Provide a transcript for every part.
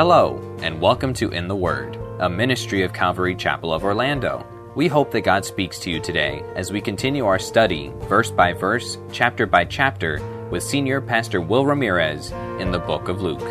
Hello, and welcome to In the Word, a ministry of Calvary Chapel of Orlando. We hope that God speaks to you today as we continue our study, verse by verse, chapter by chapter, with Senior Pastor Will Ramirez in the book of Luke.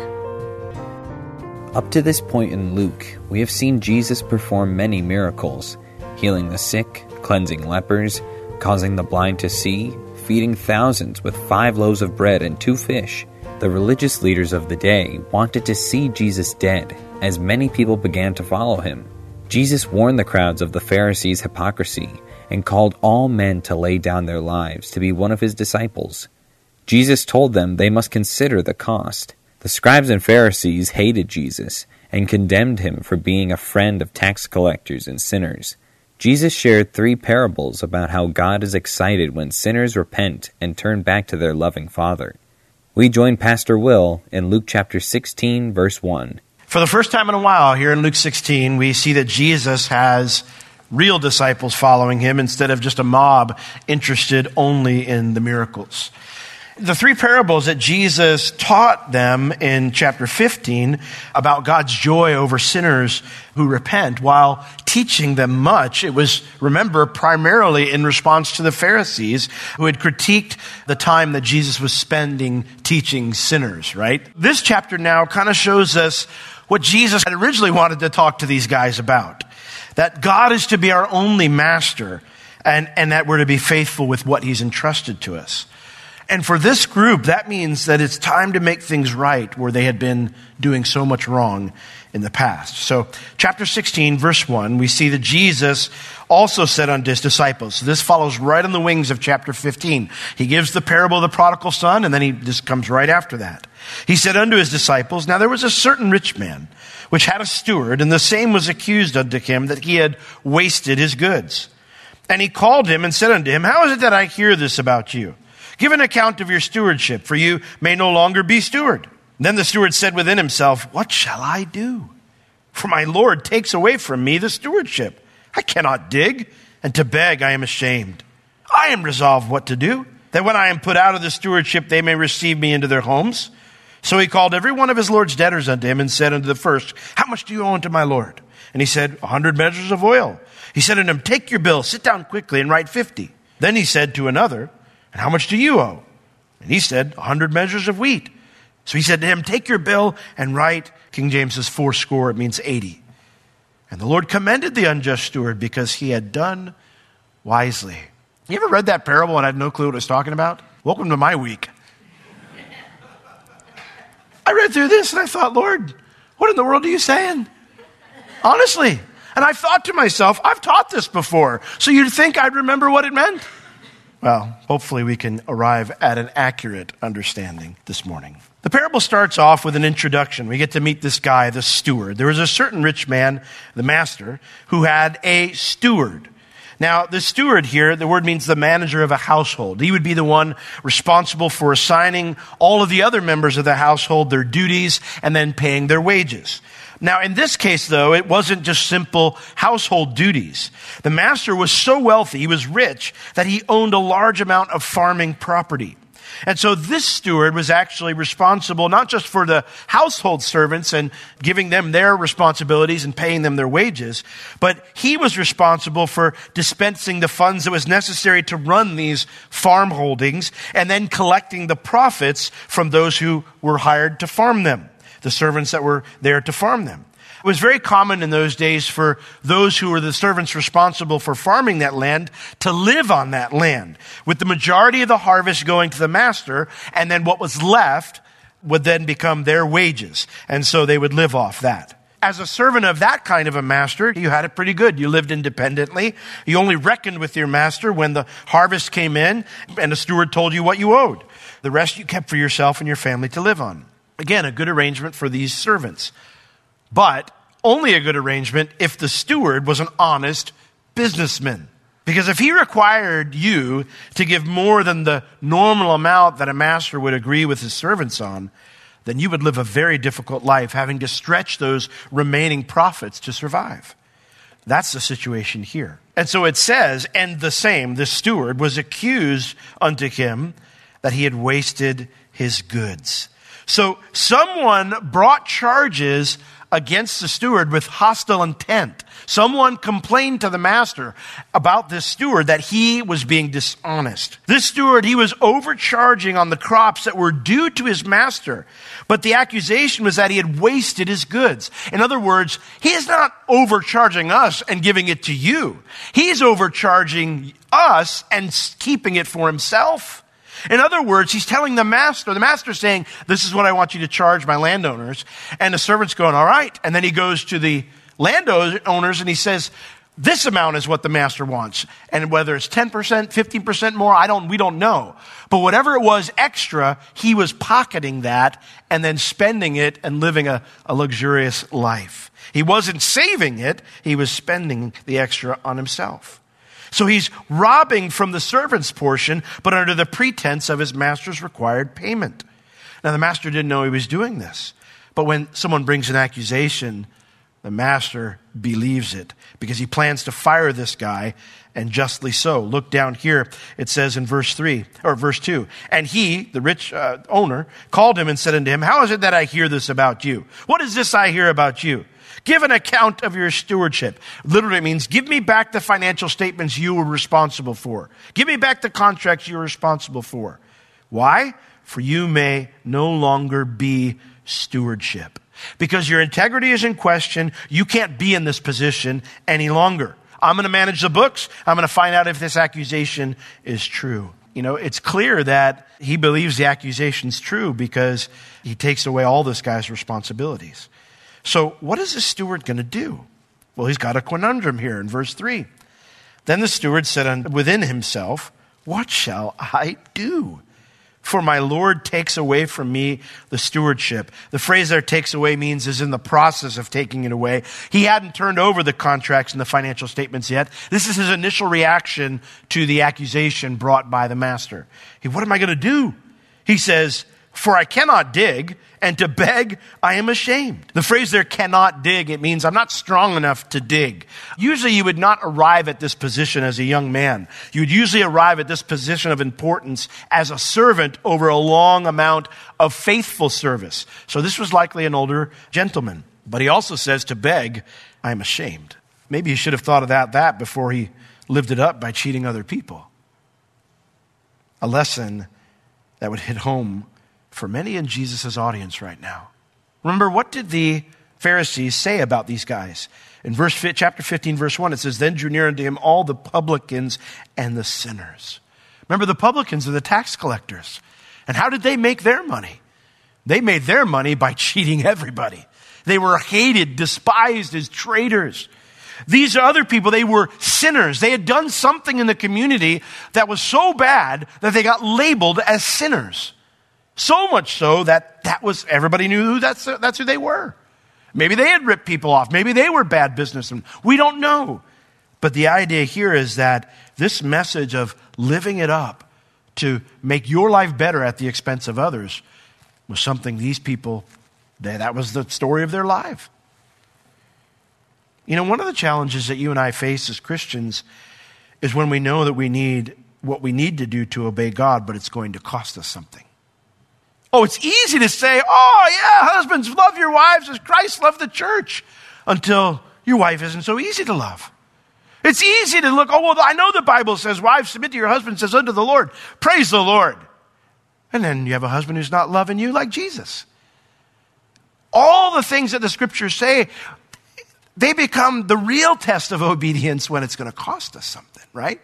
Up to this point in Luke, we have seen Jesus perform many miracles, healing the sick, cleansing lepers, causing the blind to see, feeding thousands with five loaves of bread and two fish. The religious leaders of the day wanted to see Jesus dead, as many people began to follow him. Jesus warned the crowds of the Pharisees' hypocrisy and called all men to lay down their lives to be one of his disciples. Jesus told them they must consider the cost. The scribes and Pharisees hated Jesus and condemned him for being a friend of tax collectors and sinners. Jesus shared three parables about how God is excited when sinners repent and turn back to their loving Father. We join Pastor Will in Luke chapter 16, verse 1. For the first time in a while, here in Luke 16, we see that Jesus has real disciples following him instead of just a mob interested only in the miracles. The three parables that Jesus taught them in chapter 15 about God's joy over sinners who repent, while teaching them much, it was, remember, primarily in response to the Pharisees who had critiqued the time that Jesus was spending teaching sinners, right? This chapter now kind of shows us what Jesus had originally wanted to talk to these guys about. That God is to be our only master and, and that we're to be faithful with what he's entrusted to us. And for this group, that means that it's time to make things right where they had been doing so much wrong in the past. So, chapter 16, verse 1, we see that Jesus also said unto his disciples. So this follows right on the wings of chapter 15. He gives the parable of the prodigal son, and then he just comes right after that. He said unto his disciples, Now there was a certain rich man, which had a steward, and the same was accused unto him that he had wasted his goods. And he called him and said unto him, How is it that I hear this about you? Give an account of your stewardship, for you may no longer be steward. Then the steward said within himself, What shall I do? For my Lord takes away from me the stewardship. I cannot dig, and to beg I am ashamed. I am resolved what to do, that when I am put out of the stewardship they may receive me into their homes. So he called every one of his Lord's debtors unto him and said unto the first, How much do you owe unto my Lord? And he said, A hundred measures of oil. He said unto him, Take your bill, sit down quickly, and write fifty. Then he said to another, and how much do you owe? And he said, A hundred measures of wheat. So he said to him, Take your bill and write. King James says four score, it means 80. And the Lord commended the unjust steward because he had done wisely. You ever read that parable and had no clue what it was talking about? Welcome to my week. I read through this and I thought, Lord, what in the world are you saying? Honestly. And I thought to myself, I've taught this before, so you'd think I'd remember what it meant. Well, hopefully we can arrive at an accurate understanding this morning. The parable starts off with an introduction. We get to meet this guy, the steward. There was a certain rich man, the master, who had a steward. Now, the steward here, the word means the manager of a household. He would be the one responsible for assigning all of the other members of the household their duties and then paying their wages. Now, in this case, though, it wasn't just simple household duties. The master was so wealthy, he was rich, that he owned a large amount of farming property. And so this steward was actually responsible not just for the household servants and giving them their responsibilities and paying them their wages, but he was responsible for dispensing the funds that was necessary to run these farm holdings and then collecting the profits from those who were hired to farm them the servants that were there to farm them. It was very common in those days for those who were the servants responsible for farming that land to live on that land, with the majority of the harvest going to the master, and then what was left would then become their wages. And so they would live off that. As a servant of that kind of a master, you had it pretty good. You lived independently. You only reckoned with your master when the harvest came in and the steward told you what you owed. The rest you kept for yourself and your family to live on. Again, a good arrangement for these servants, but only a good arrangement if the steward was an honest businessman. Because if he required you to give more than the normal amount that a master would agree with his servants on, then you would live a very difficult life, having to stretch those remaining profits to survive. That's the situation here. And so it says, and the same, the steward was accused unto him that he had wasted his goods. So someone brought charges against the steward with hostile intent. Someone complained to the master about this steward that he was being dishonest. This steward, he was overcharging on the crops that were due to his master, but the accusation was that he had wasted his goods. In other words, he is not overcharging us and giving it to you. He's overcharging us and keeping it for himself. In other words, he's telling the master, the master's saying, This is what I want you to charge my landowners. And the servant's going, All right. And then he goes to the landowners and he says, this amount is what the master wants. And whether it's 10%, 15% more, I don't, we don't know. But whatever it was extra, he was pocketing that and then spending it and living a, a luxurious life. He wasn't saving it, he was spending the extra on himself. So he's robbing from the servant's portion, but under the pretense of his master's required payment. Now, the master didn't know he was doing this. But when someone brings an accusation, the master believes it because he plans to fire this guy, and justly so. Look down here. It says in verse 3, or verse 2, and he, the rich uh, owner, called him and said unto him, How is it that I hear this about you? What is this I hear about you? Give an account of your stewardship. Literally means give me back the financial statements you were responsible for. Give me back the contracts you were responsible for. Why? For you may no longer be stewardship. Because your integrity is in question, you can't be in this position any longer. I'm going to manage the books. I'm going to find out if this accusation is true. You know, it's clear that he believes the accusation's true because he takes away all this guy's responsibilities. So, what is the steward going to do? Well, he's got a conundrum here in verse 3. Then the steward said within himself, What shall I do? For my Lord takes away from me the stewardship. The phrase there takes away means is in the process of taking it away. He hadn't turned over the contracts and the financial statements yet. This is his initial reaction to the accusation brought by the master. He, what am I going to do? He says, For I cannot dig and to beg, I am ashamed. The phrase there, cannot dig, it means I'm not strong enough to dig. Usually you would not arrive at this position as a young man. You would usually arrive at this position of importance as a servant over a long amount of faithful service. So this was likely an older gentleman. But he also says to beg, I am ashamed. Maybe he should have thought of that, that before he lived it up by cheating other people. A lesson that would hit home for many in Jesus' audience right now. Remember, what did the Pharisees say about these guys? In verse chapter 15, verse 1, it says, Then drew near unto him all the publicans and the sinners. Remember, the publicans are the tax collectors. And how did they make their money? They made their money by cheating everybody. They were hated, despised as traitors. These are other people, they were sinners. They had done something in the community that was so bad that they got labeled as sinners. So much so that that was, everybody knew who that's, that's who they were. Maybe they had ripped people off. Maybe they were bad businessmen. We don't know. But the idea here is that this message of living it up to make your life better at the expense of others was something these people, that was the story of their life. You know, one of the challenges that you and I face as Christians is when we know that we need what we need to do to obey God, but it's going to cost us something. Oh, it's easy to say, oh, yeah, husbands, love your wives as Christ loved the church, until your wife isn't so easy to love. It's easy to look, oh, well, I know the Bible says, wives, submit to your husband, says unto the Lord. Praise the Lord. And then you have a husband who's not loving you like Jesus. All the things that the scriptures say, they become the real test of obedience when it's going to cost us something, right?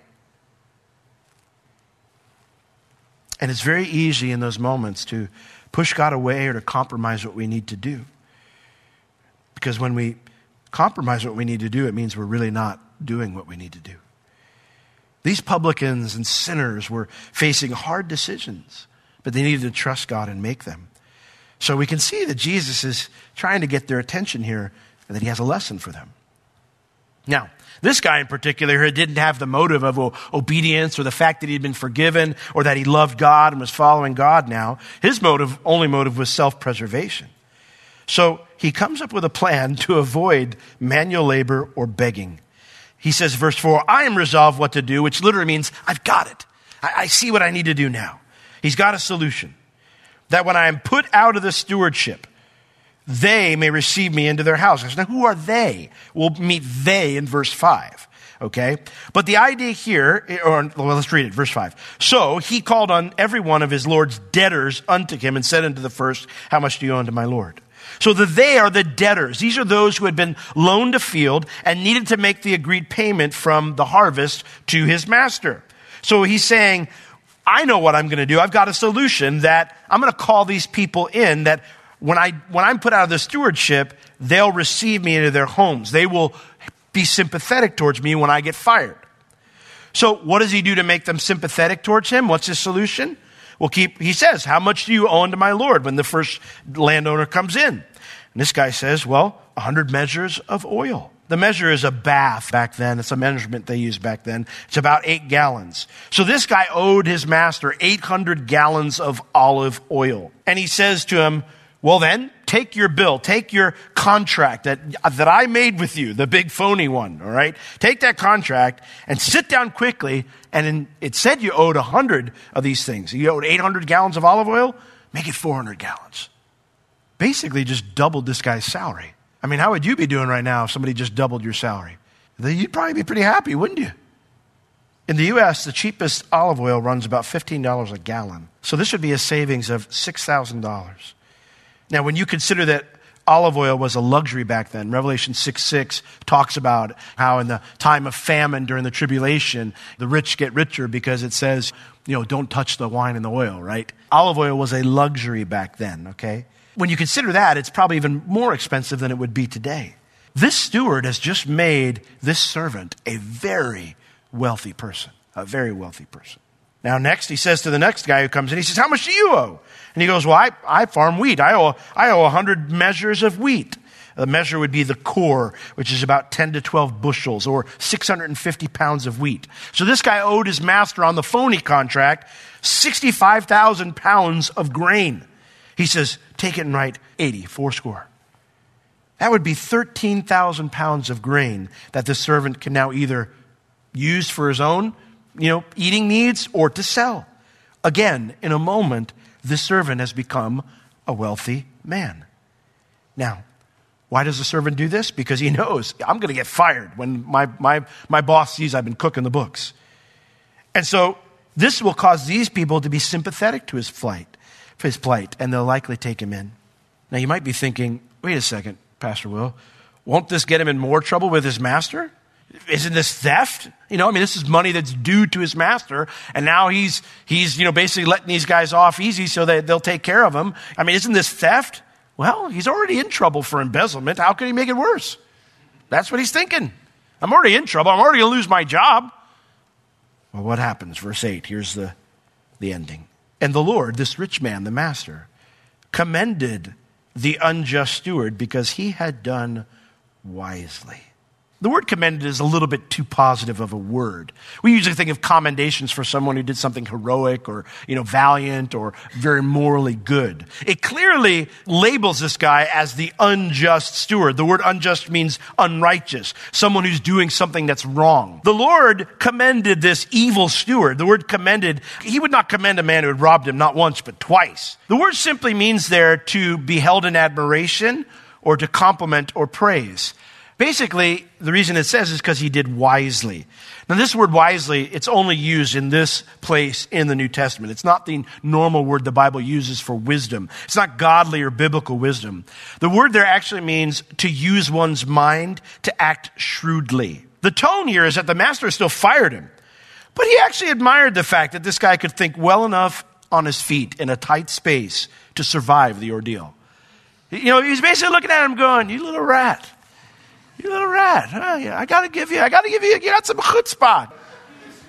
And it's very easy in those moments to push God away or to compromise what we need to do. Because when we compromise what we need to do, it means we're really not doing what we need to do. These publicans and sinners were facing hard decisions, but they needed to trust God and make them. So we can see that Jesus is trying to get their attention here and that he has a lesson for them. Now, this guy in particular who didn't have the motive of obedience or the fact that he'd been forgiven or that he loved God and was following God now. His motive, only motive was self-preservation. So he comes up with a plan to avoid manual labor or begging. He says, verse 4, I am resolved what to do, which literally means I've got it. I, I see what I need to do now. He's got a solution. That when I am put out of the stewardship, they may receive me into their houses. Now, who are they? We'll meet they in verse 5. Okay? But the idea here, or well, let's read it, verse 5. So he called on every one of his Lord's debtors unto him and said unto the first, How much do you owe unto my Lord? So the they are the debtors. These are those who had been loaned a field and needed to make the agreed payment from the harvest to his master. So he's saying, I know what I'm going to do. I've got a solution that I'm going to call these people in that when, I, when I'm put out of the stewardship, they'll receive me into their homes. They will be sympathetic towards me when I get fired. So, what does he do to make them sympathetic towards him? What's his solution? Well, keep, he says, How much do you owe unto my Lord when the first landowner comes in? And this guy says, Well, a hundred measures of oil. The measure is a bath back then. It's a measurement they used back then. It's about eight gallons. So this guy owed his master 800 gallons of olive oil. And he says to him, well, then, take your bill, take your contract that, that I made with you, the big phony one, all right? Take that contract and sit down quickly. And in, it said you owed 100 of these things. You owed 800 gallons of olive oil, make it 400 gallons. Basically, just doubled this guy's salary. I mean, how would you be doing right now if somebody just doubled your salary? You'd probably be pretty happy, wouldn't you? In the U.S., the cheapest olive oil runs about $15 a gallon. So this would be a savings of $6,000. Now, when you consider that olive oil was a luxury back then, Revelation 6 6 talks about how in the time of famine during the tribulation, the rich get richer because it says, you know, don't touch the wine and the oil, right? Olive oil was a luxury back then, okay? When you consider that, it's probably even more expensive than it would be today. This steward has just made this servant a very wealthy person, a very wealthy person. Now, next, he says to the next guy who comes in, he says, How much do you owe? And he goes, Well, I, I farm wheat. I owe, I owe 100 measures of wheat. The measure would be the cor, which is about 10 to 12 bushels or 650 pounds of wheat. So this guy owed his master on the phony contract 65,000 pounds of grain. He says, Take it and write 80, four score. That would be 13,000 pounds of grain that the servant can now either use for his own, you know, eating needs or to sell. Again, in a moment, this servant has become a wealthy man. Now, why does the servant do this? Because he knows I'm going to get fired when my, my, my boss sees I've been cooking the books. And so this will cause these people to be sympathetic to his flight, his plight, and they'll likely take him in. Now you might be thinking, wait a second, Pastor Will, won't this get him in more trouble with his master? Isn't this theft? You know, I mean, this is money that's due to his master, and now he's, he's, you know, basically letting these guys off easy so that they'll take care of him. I mean, isn't this theft? Well, he's already in trouble for embezzlement. How can he make it worse? That's what he's thinking. I'm already in trouble. I'm already going to lose my job. Well, what happens? Verse 8, here's the, the ending. And the Lord, this rich man, the master, commended the unjust steward because he had done wisely. The word commended is a little bit too positive of a word. We usually think of commendations for someone who did something heroic or, you know, valiant or very morally good. It clearly labels this guy as the unjust steward. The word unjust means unrighteous, someone who's doing something that's wrong. The Lord commended this evil steward. The word commended, he would not commend a man who had robbed him not once but twice. The word simply means there to be held in admiration or to compliment or praise. Basically, the reason it says is because he did wisely. Now, this word wisely, it's only used in this place in the New Testament. It's not the normal word the Bible uses for wisdom. It's not godly or biblical wisdom. The word there actually means to use one's mind to act shrewdly. The tone here is that the master still fired him, but he actually admired the fact that this guy could think well enough on his feet in a tight space to survive the ordeal. You know, he's basically looking at him going, You little rat. You little rat. Yeah, I got to give you, I got to give you, you got some chutzpah.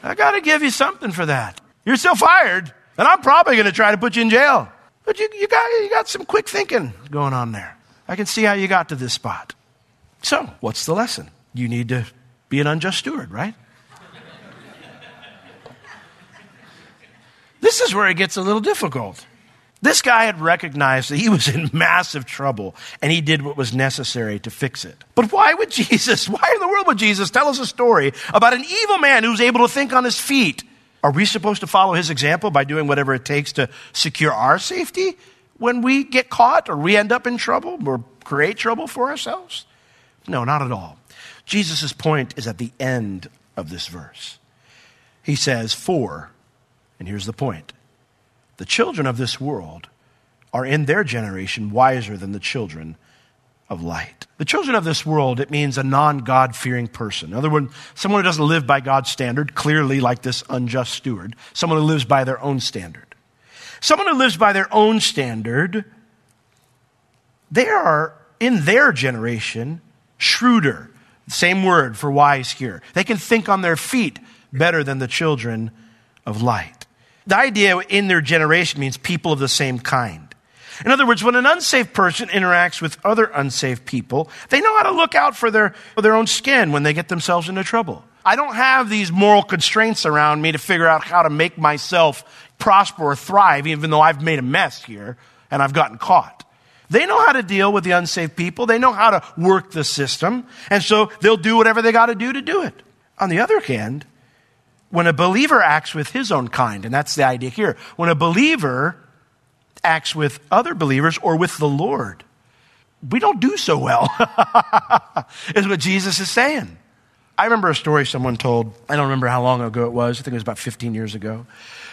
I got to give you something for that. You're still fired, and I'm probably going to try to put you in jail. But you, you, got, you got some quick thinking going on there. I can see how you got to this spot. So, what's the lesson? You need to be an unjust steward, right? this is where it gets a little difficult. This guy had recognized that he was in massive trouble and he did what was necessary to fix it. But why would Jesus, why in the world would Jesus tell us a story about an evil man who's able to think on his feet? Are we supposed to follow his example by doing whatever it takes to secure our safety when we get caught or we end up in trouble or create trouble for ourselves? No, not at all. Jesus' point is at the end of this verse. He says, For, and here's the point the children of this world are in their generation wiser than the children of light. The children of this world, it means a non God fearing person. In other words, someone who doesn't live by God's standard, clearly like this unjust steward, someone who lives by their own standard. Someone who lives by their own standard, they are in their generation shrewder. Same word for wise here. They can think on their feet better than the children of light. The idea in their generation means people of the same kind. In other words, when an unsaved person interacts with other unsaved people, they know how to look out for their, for their own skin when they get themselves into trouble. I don't have these moral constraints around me to figure out how to make myself prosper or thrive, even though I've made a mess here and I've gotten caught. They know how to deal with the unsaved people. They know how to work the system. And so they'll do whatever they got to do to do it. On the other hand, when a believer acts with his own kind, and that's the idea here, when a believer acts with other believers or with the Lord, we don't do so well, is what Jesus is saying. I remember a story someone told. I don't remember how long ago it was. I think it was about 15 years ago.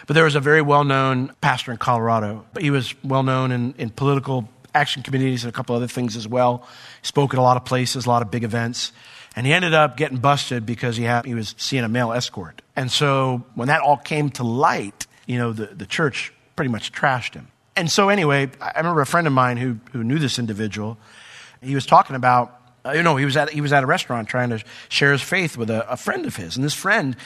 But there was a very well known pastor in Colorado. He was well known in, in political action committees and a couple other things as well. He spoke at a lot of places, a lot of big events. And he ended up getting busted because he, he was seeing a male escort. And so when that all came to light, you know, the, the church pretty much trashed him. And so anyway, I remember a friend of mine who, who knew this individual. He was talking about, uh, you know, he was, at, he was at a restaurant trying to share his faith with a, a friend of his. And this friend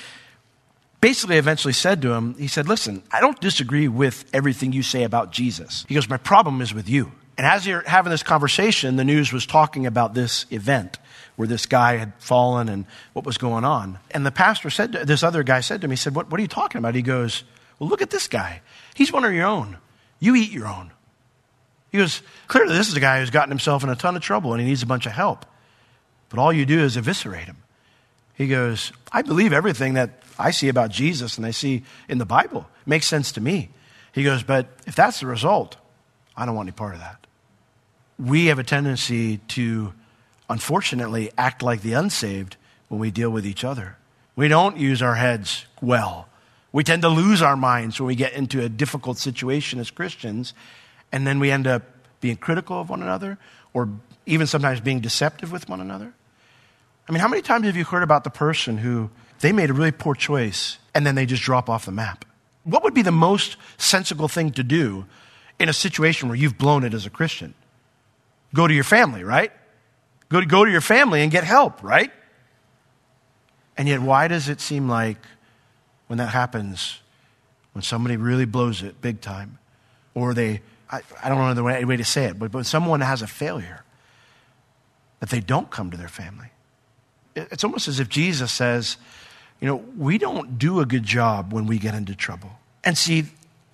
basically eventually said to him, he said, listen, I don't disagree with everything you say about Jesus. He goes, my problem is with you. And as you're having this conversation, the news was talking about this event where this guy had fallen and what was going on. And the pastor said, to, this other guy said to me, he said, what, what are you talking about? He goes, well, look at this guy. He's one of your own. You eat your own. He goes, clearly this is a guy who's gotten himself in a ton of trouble and he needs a bunch of help. But all you do is eviscerate him. He goes, I believe everything that I see about Jesus and I see in the Bible. It makes sense to me. He goes, but if that's the result, I don't want any part of that we have a tendency to, unfortunately, act like the unsaved when we deal with each other. We don't use our heads well. We tend to lose our minds when we get into a difficult situation as Christians, and then we end up being critical of one another or even sometimes being deceptive with one another. I mean, how many times have you heard about the person who they made a really poor choice and then they just drop off the map? What would be the most sensible thing to do in a situation where you've blown it as a Christian? Go to your family, right? Go to, go to your family and get help, right? And yet, why does it seem like when that happens, when somebody really blows it big time, or they, I, I don't know the way, way to say it, but when someone has a failure, that they don't come to their family? It's almost as if Jesus says, you know, we don't do a good job when we get into trouble. And see,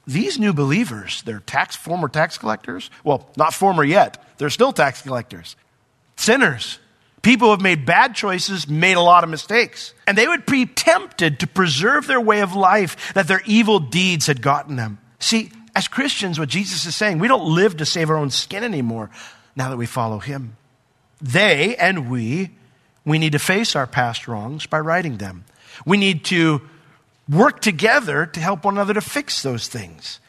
these new believers, they're tax, former tax collectors. Well, not former yet. They're still tax collectors. Sinners. People who have made bad choices, made a lot of mistakes. And they would be tempted to preserve their way of life that their evil deeds had gotten them. See, as Christians, what Jesus is saying, we don't live to save our own skin anymore now that we follow Him. They and we, we need to face our past wrongs by righting them. We need to work together to help one another to fix those things,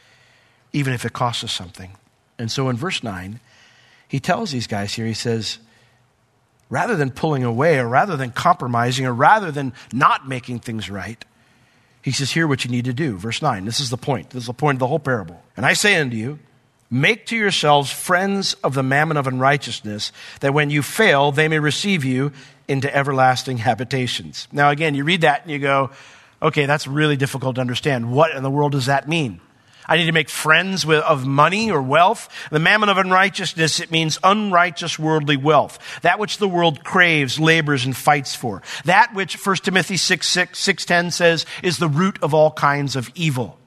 even if it costs us something. And so in verse 9, he tells these guys here, he says, rather than pulling away or rather than compromising or rather than not making things right, he says, here what you need to do. Verse 9, this is the point. This is the point of the whole parable. And I say unto you, Make to yourselves friends of the mammon of unrighteousness, that when you fail, they may receive you into everlasting habitations. Now, again, you read that and you go, okay, that's really difficult to understand. What in the world does that mean? I need to make friends with, of money or wealth. The mammon of unrighteousness, it means unrighteous worldly wealth. That which the world craves, labors, and fights for. That which 1 Timothy 6, 6, 6 says is the root of all kinds of evil.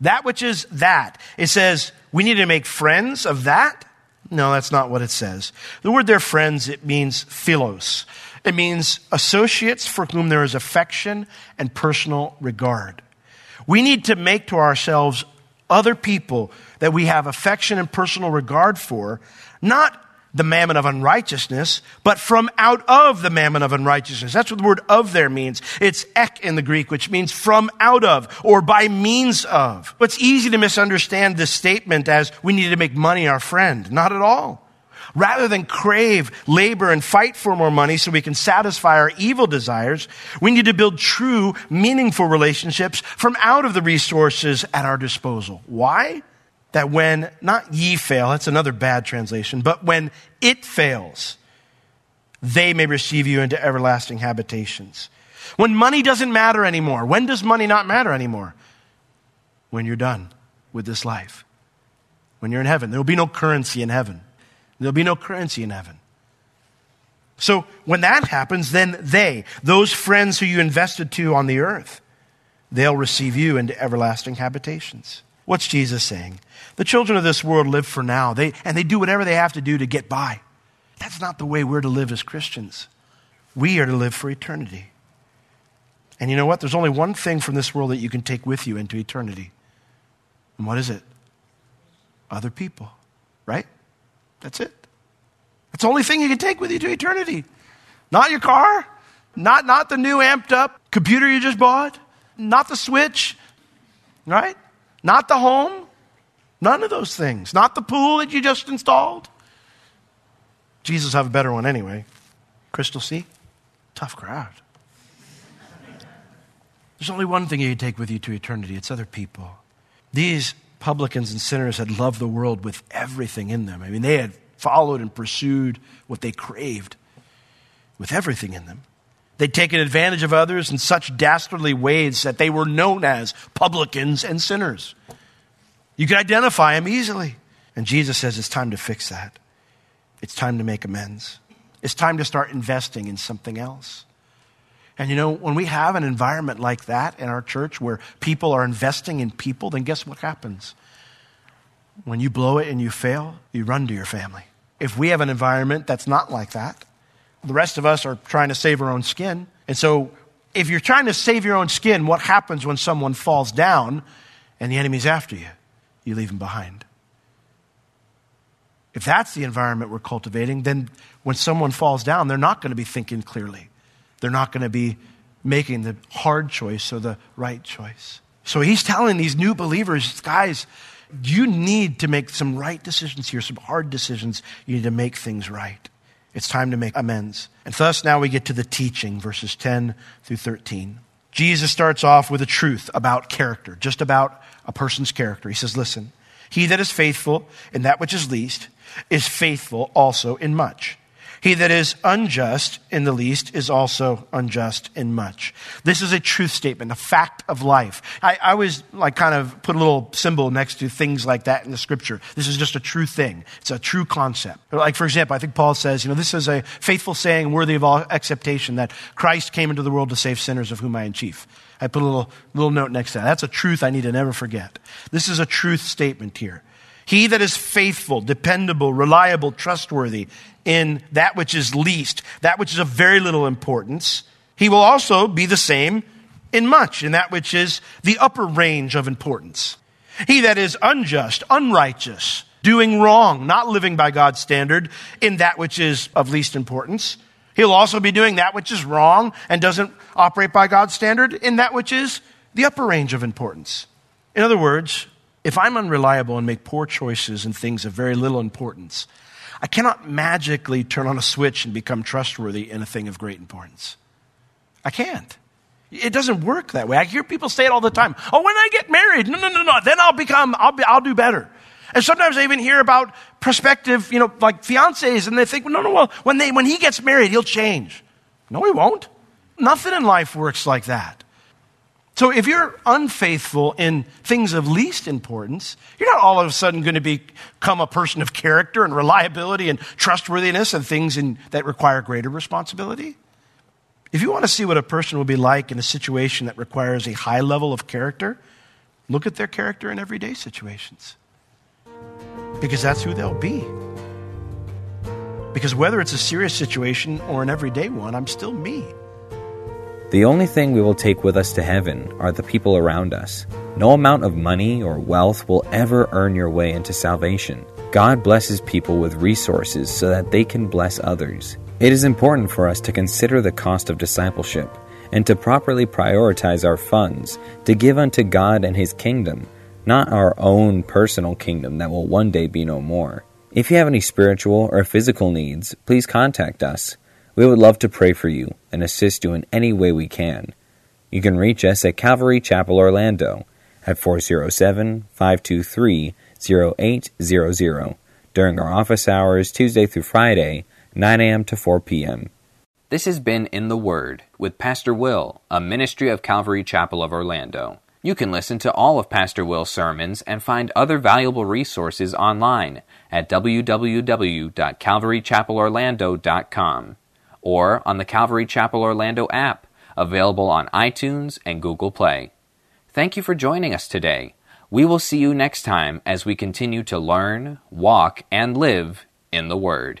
That which is that. It says, we need to make friends of that? No, that's not what it says. The word there, friends, it means philos. It means associates for whom there is affection and personal regard. We need to make to ourselves other people that we have affection and personal regard for, not the mammon of unrighteousness, but from out of the mammon of unrighteousness. That's what the word of there means. It's ek in the Greek, which means from out of or by means of. But it's easy to misunderstand this statement as we need to make money our friend. Not at all. Rather than crave, labor, and fight for more money so we can satisfy our evil desires, we need to build true, meaningful relationships from out of the resources at our disposal. Why? That when, not ye fail, that's another bad translation, but when it fails, they may receive you into everlasting habitations. When money doesn't matter anymore, when does money not matter anymore? When you're done with this life. When you're in heaven. There will be no currency in heaven. There'll be no currency in heaven. So when that happens, then they, those friends who you invested to on the earth, they'll receive you into everlasting habitations. What's Jesus saying? The children of this world live for now, they, and they do whatever they have to do to get by. That's not the way we're to live as Christians. We are to live for eternity. And you know what? There's only one thing from this world that you can take with you into eternity. And what is it? Other people, right? That's it. That's the only thing you can take with you to eternity. Not your car, not, not the new amped up computer you just bought, not the switch, right? Not the home, none of those things. Not the pool that you just installed. Jesus have a better one anyway. Crystal Sea, tough crowd. There's only one thing you can take with you to eternity it's other people. These publicans and sinners had loved the world with everything in them. I mean, they had followed and pursued what they craved with everything in them. They'd taken advantage of others in such dastardly ways that they were known as publicans and sinners. You could identify them easily. And Jesus says it's time to fix that. It's time to make amends. It's time to start investing in something else. And you know, when we have an environment like that in our church where people are investing in people, then guess what happens? When you blow it and you fail, you run to your family. If we have an environment that's not like that, the rest of us are trying to save our own skin. And so, if you're trying to save your own skin, what happens when someone falls down and the enemy's after you? You leave them behind. If that's the environment we're cultivating, then when someone falls down, they're not going to be thinking clearly. They're not going to be making the hard choice or the right choice. So he's telling these new believers, guys, you need to make some right decisions here, some hard decisions. You need to make things right. It's time to make amends. And thus now we get to the teaching, verses 10 through 13. Jesus starts off with a truth about character, just about a person's character. He says, Listen, he that is faithful in that which is least is faithful also in much. He that is unjust in the least is also unjust in much. This is a truth statement, a fact of life. I, I always like kind of put a little symbol next to things like that in the scripture. This is just a true thing. It's a true concept. Like, for example, I think Paul says, you know, this is a faithful saying worthy of all acceptation that Christ came into the world to save sinners of whom I am chief. I put a little, little note next to that. That's a truth I need to never forget. This is a truth statement here. He that is faithful, dependable, reliable, trustworthy in that which is least, that which is of very little importance, he will also be the same in much, in that which is the upper range of importance. He that is unjust, unrighteous, doing wrong, not living by God's standard in that which is of least importance, he'll also be doing that which is wrong and doesn't operate by God's standard in that which is the upper range of importance. In other words, if I'm unreliable and make poor choices in things of very little importance, I cannot magically turn on a switch and become trustworthy in a thing of great importance. I can't. It doesn't work that way. I hear people say it all the time. Oh, when I get married, no, no, no, no, then I'll become, I'll, be, I'll do better. And sometimes I even hear about prospective, you know, like fiancés, and they think, no, no, well, when, they, when he gets married, he'll change. No, he won't. Nothing in life works like that. So if you're unfaithful in things of least importance, you're not all of a sudden going to become a person of character and reliability and trustworthiness and things in, that require greater responsibility. If you want to see what a person will be like in a situation that requires a high level of character, look at their character in everyday situations. Because that's who they'll be. Because whether it's a serious situation or an everyday one, I'm still me. The only thing we will take with us to heaven are the people around us. No amount of money or wealth will ever earn your way into salvation. God blesses people with resources so that they can bless others. It is important for us to consider the cost of discipleship and to properly prioritize our funds to give unto God and His kingdom, not our own personal kingdom that will one day be no more. If you have any spiritual or physical needs, please contact us. We would love to pray for you and assist you in any way we can. You can reach us at Calvary Chapel Orlando at 407 523 0800 during our office hours Tuesday through Friday, 9 a.m. to 4 p.m. This has been In the Word with Pastor Will, a ministry of Calvary Chapel of Orlando. You can listen to all of Pastor Will's sermons and find other valuable resources online at www.calvarychapelorlando.com or on the Calvary Chapel Orlando app, available on iTunes and Google Play. Thank you for joining us today. We will see you next time as we continue to learn, walk, and live in the Word.